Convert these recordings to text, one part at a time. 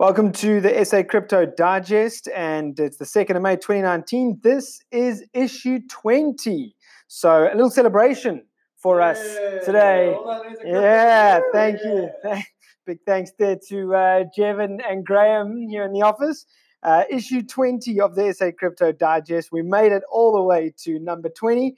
Welcome to the SA Crypto Digest, and it's the 2nd of May 2019. This is issue 20. So, a little celebration for us today. Yeah, thank you. Big thanks there to uh, Jevin and Graham here in the office. Uh, issue 20 of the SA Crypto Digest. We made it all the way to number 20.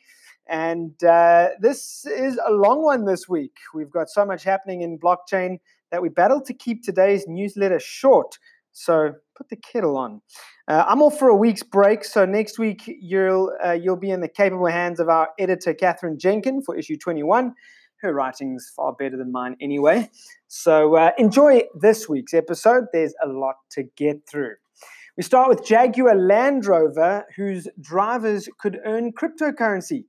And uh, this is a long one this week. We've got so much happening in blockchain that we battled to keep today's newsletter short. So put the kettle on. Uh, I'm off for a week's break, so next week you'll uh, you'll be in the capable hands of our editor Catherine Jenkin for issue 21. Her writing's far better than mine anyway. So uh, enjoy this week's episode. There's a lot to get through. We start with Jaguar Land Rover, whose drivers could earn cryptocurrency.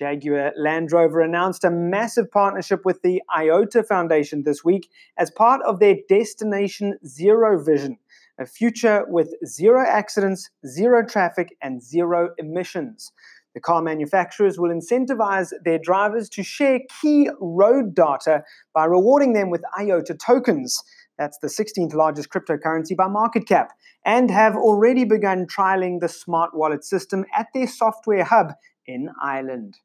Jaguar Land Rover announced a massive partnership with the IOTA Foundation this week as part of their Destination Zero vision, a future with zero accidents, zero traffic, and zero emissions. The car manufacturers will incentivize their drivers to share key road data by rewarding them with IOTA tokens. That's the 16th largest cryptocurrency by market cap, and have already begun trialing the smart wallet system at their software hub in Ireland.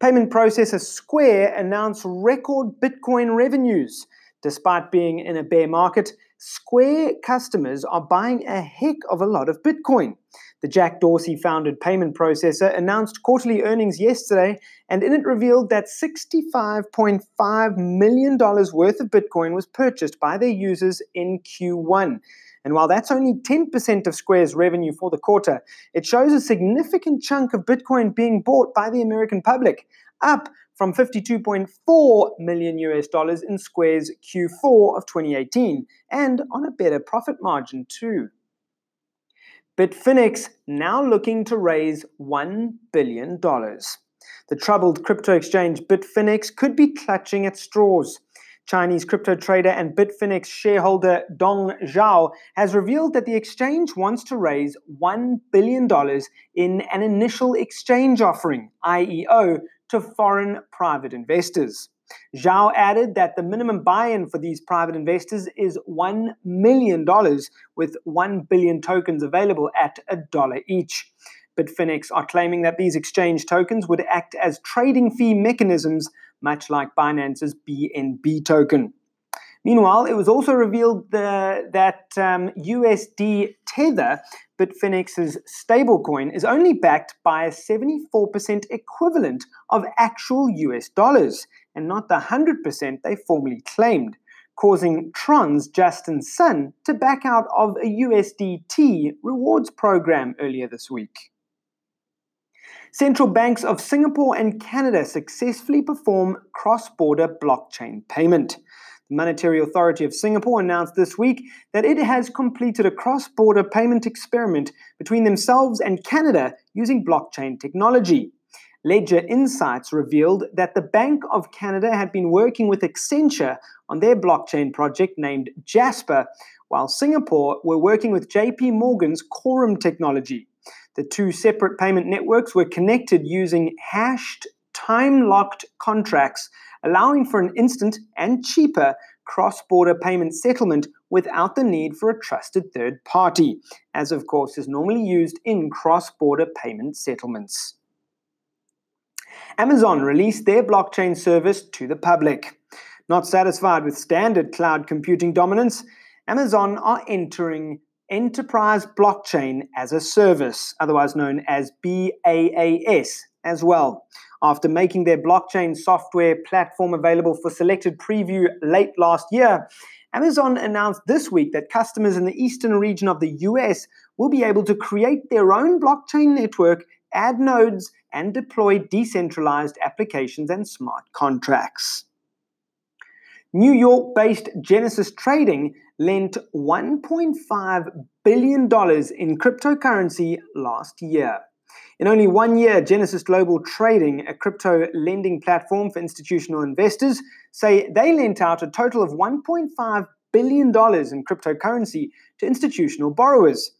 Payment processor Square announced record Bitcoin revenues. Despite being in a bear market, Square customers are buying a heck of a lot of Bitcoin. The Jack Dorsey founded payment processor announced quarterly earnings yesterday, and in it revealed that $65.5 million worth of Bitcoin was purchased by their users in Q1. And while that's only 10% of Square's revenue for the quarter, it shows a significant chunk of Bitcoin being bought by the American public, up from 52.4 million US dollars in Square's Q4 of 2018, and on a better profit margin too. Bitfinex now looking to raise $1 billion. The troubled crypto exchange Bitfinex could be clutching at straws. Chinese crypto trader and Bitfinex shareholder Dong Zhao has revealed that the exchange wants to raise $1 billion in an initial exchange offering, IEO, to foreign private investors. Zhao added that the minimum buy in for these private investors is $1 million, with 1 billion tokens available at a dollar each. Bitfinex are claiming that these exchange tokens would act as trading fee mechanisms much like Binance's BNB token. Meanwhile, it was also revealed the, that um, USD Tether, Bitfinex's stablecoin, is only backed by a 74% equivalent of actual US dollars, and not the 100% they formerly claimed, causing Tron's Justin Sun to back out of a USDT rewards program earlier this week. Central banks of Singapore and Canada successfully perform cross border blockchain payment. The Monetary Authority of Singapore announced this week that it has completed a cross border payment experiment between themselves and Canada using blockchain technology. Ledger Insights revealed that the Bank of Canada had been working with Accenture on their blockchain project named Jasper, while Singapore were working with JP Morgan's Quorum technology. The two separate payment networks were connected using hashed, time locked contracts, allowing for an instant and cheaper cross border payment settlement without the need for a trusted third party, as of course is normally used in cross border payment settlements. Amazon released their blockchain service to the public. Not satisfied with standard cloud computing dominance, Amazon are entering Enterprise Blockchain as a Service, otherwise known as BaaS, as well. After making their blockchain software platform available for selected preview late last year, Amazon announced this week that customers in the eastern region of the US will be able to create their own blockchain network, add nodes, and deploy decentralized applications and smart contracts. New York based Genesis Trading lent $1.5 billion in cryptocurrency last year. In only one year, Genesis Global Trading, a crypto lending platform for institutional investors, say they lent out a total of $1.5 billion in cryptocurrency to institutional borrowers.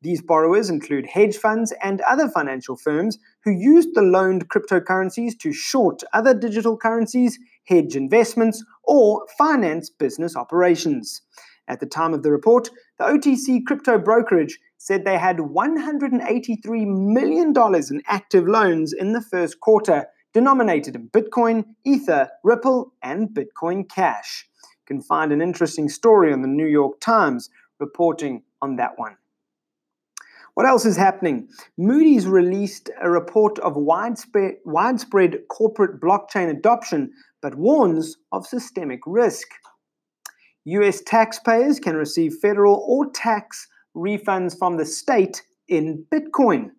These borrowers include hedge funds and other financial firms who used the loaned cryptocurrencies to short other digital currencies, hedge investments, or finance business operations. At the time of the report, the OTC crypto brokerage said they had $183 million in active loans in the first quarter, denominated in Bitcoin, Ether, Ripple, and Bitcoin Cash. You can find an interesting story on the New York Times reporting on that one. What else is happening? Moody's released a report of widespread, widespread corporate blockchain adoption, but warns of systemic risk. US taxpayers can receive federal or tax refunds from the state in Bitcoin.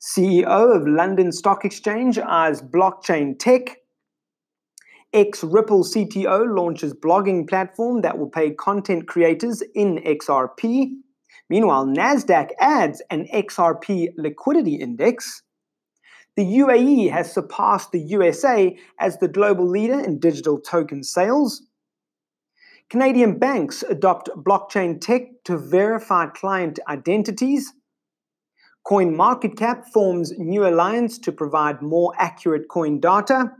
CEO of London Stock Exchange eyes blockchain tech. X Ripple CTO launches blogging platform that will pay content creators in XRP. Meanwhile, NASDAQ adds an XRP liquidity index. The UAE has surpassed the USA as the global leader in digital token sales. Canadian banks adopt blockchain tech to verify client identities. CoinMarketCap forms new alliance to provide more accurate coin data.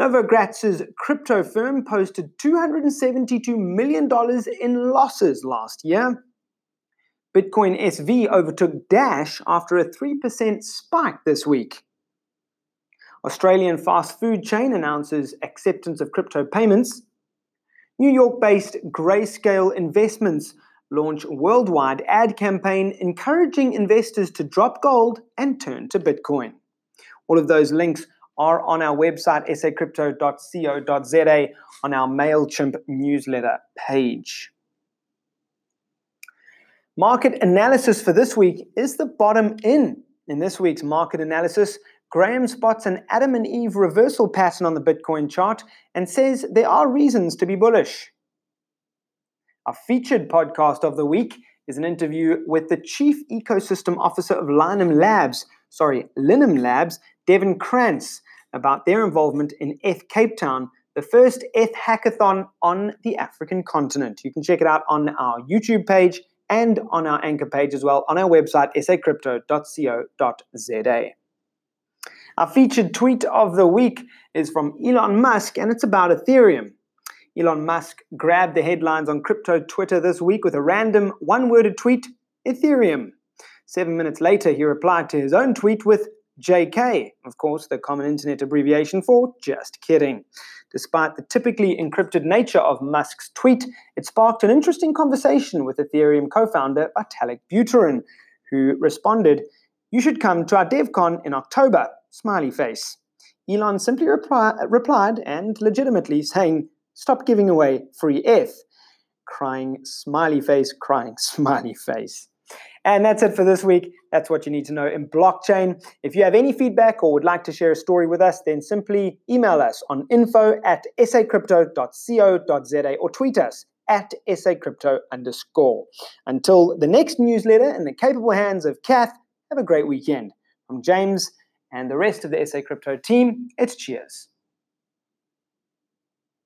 Novogratz's crypto firm posted $272 million in losses last year. Bitcoin SV overtook Dash after a 3% spike this week. Australian fast food chain announces acceptance of crypto payments. New York based Grayscale Investments launch worldwide ad campaign encouraging investors to drop gold and turn to Bitcoin. All of those links are on our website, sacrypto.co.za, on our MailChimp newsletter page. Market analysis for this week is the bottom in. In this week's market analysis, Graham spots an Adam and Eve reversal pattern on the Bitcoin chart and says there are reasons to be bullish. Our featured podcast of the week is an interview with the Chief Ecosystem Officer of Linum Labs, sorry, Linum Labs, Devin Krantz, about their involvement in ETH Cape Town, the first ETH hackathon on the African continent. You can check it out on our YouTube page and on our anchor page as well on our website, sacrypto.co.za. Our featured tweet of the week is from Elon Musk and it's about Ethereum. Elon Musk grabbed the headlines on crypto Twitter this week with a random one worded tweet Ethereum. Seven minutes later, he replied to his own tweet with JK, of course, the common internet abbreviation for just kidding. Despite the typically encrypted nature of Musk's tweet, it sparked an interesting conversation with Ethereum co founder Vitalik Buterin, who responded, You should come to our DevCon in October, smiley face. Elon simply replied and legitimately saying, Stop giving away free ETH. Crying smiley face, crying smiley face. And that's it for this week. That's what you need to know in blockchain. If you have any feedback or would like to share a story with us, then simply email us on info at sacrypto.co.za or tweet us at sacrypto underscore. Until the next newsletter in the capable hands of Kath, have a great weekend. From James and the rest of the SA Crypto team, it's cheers.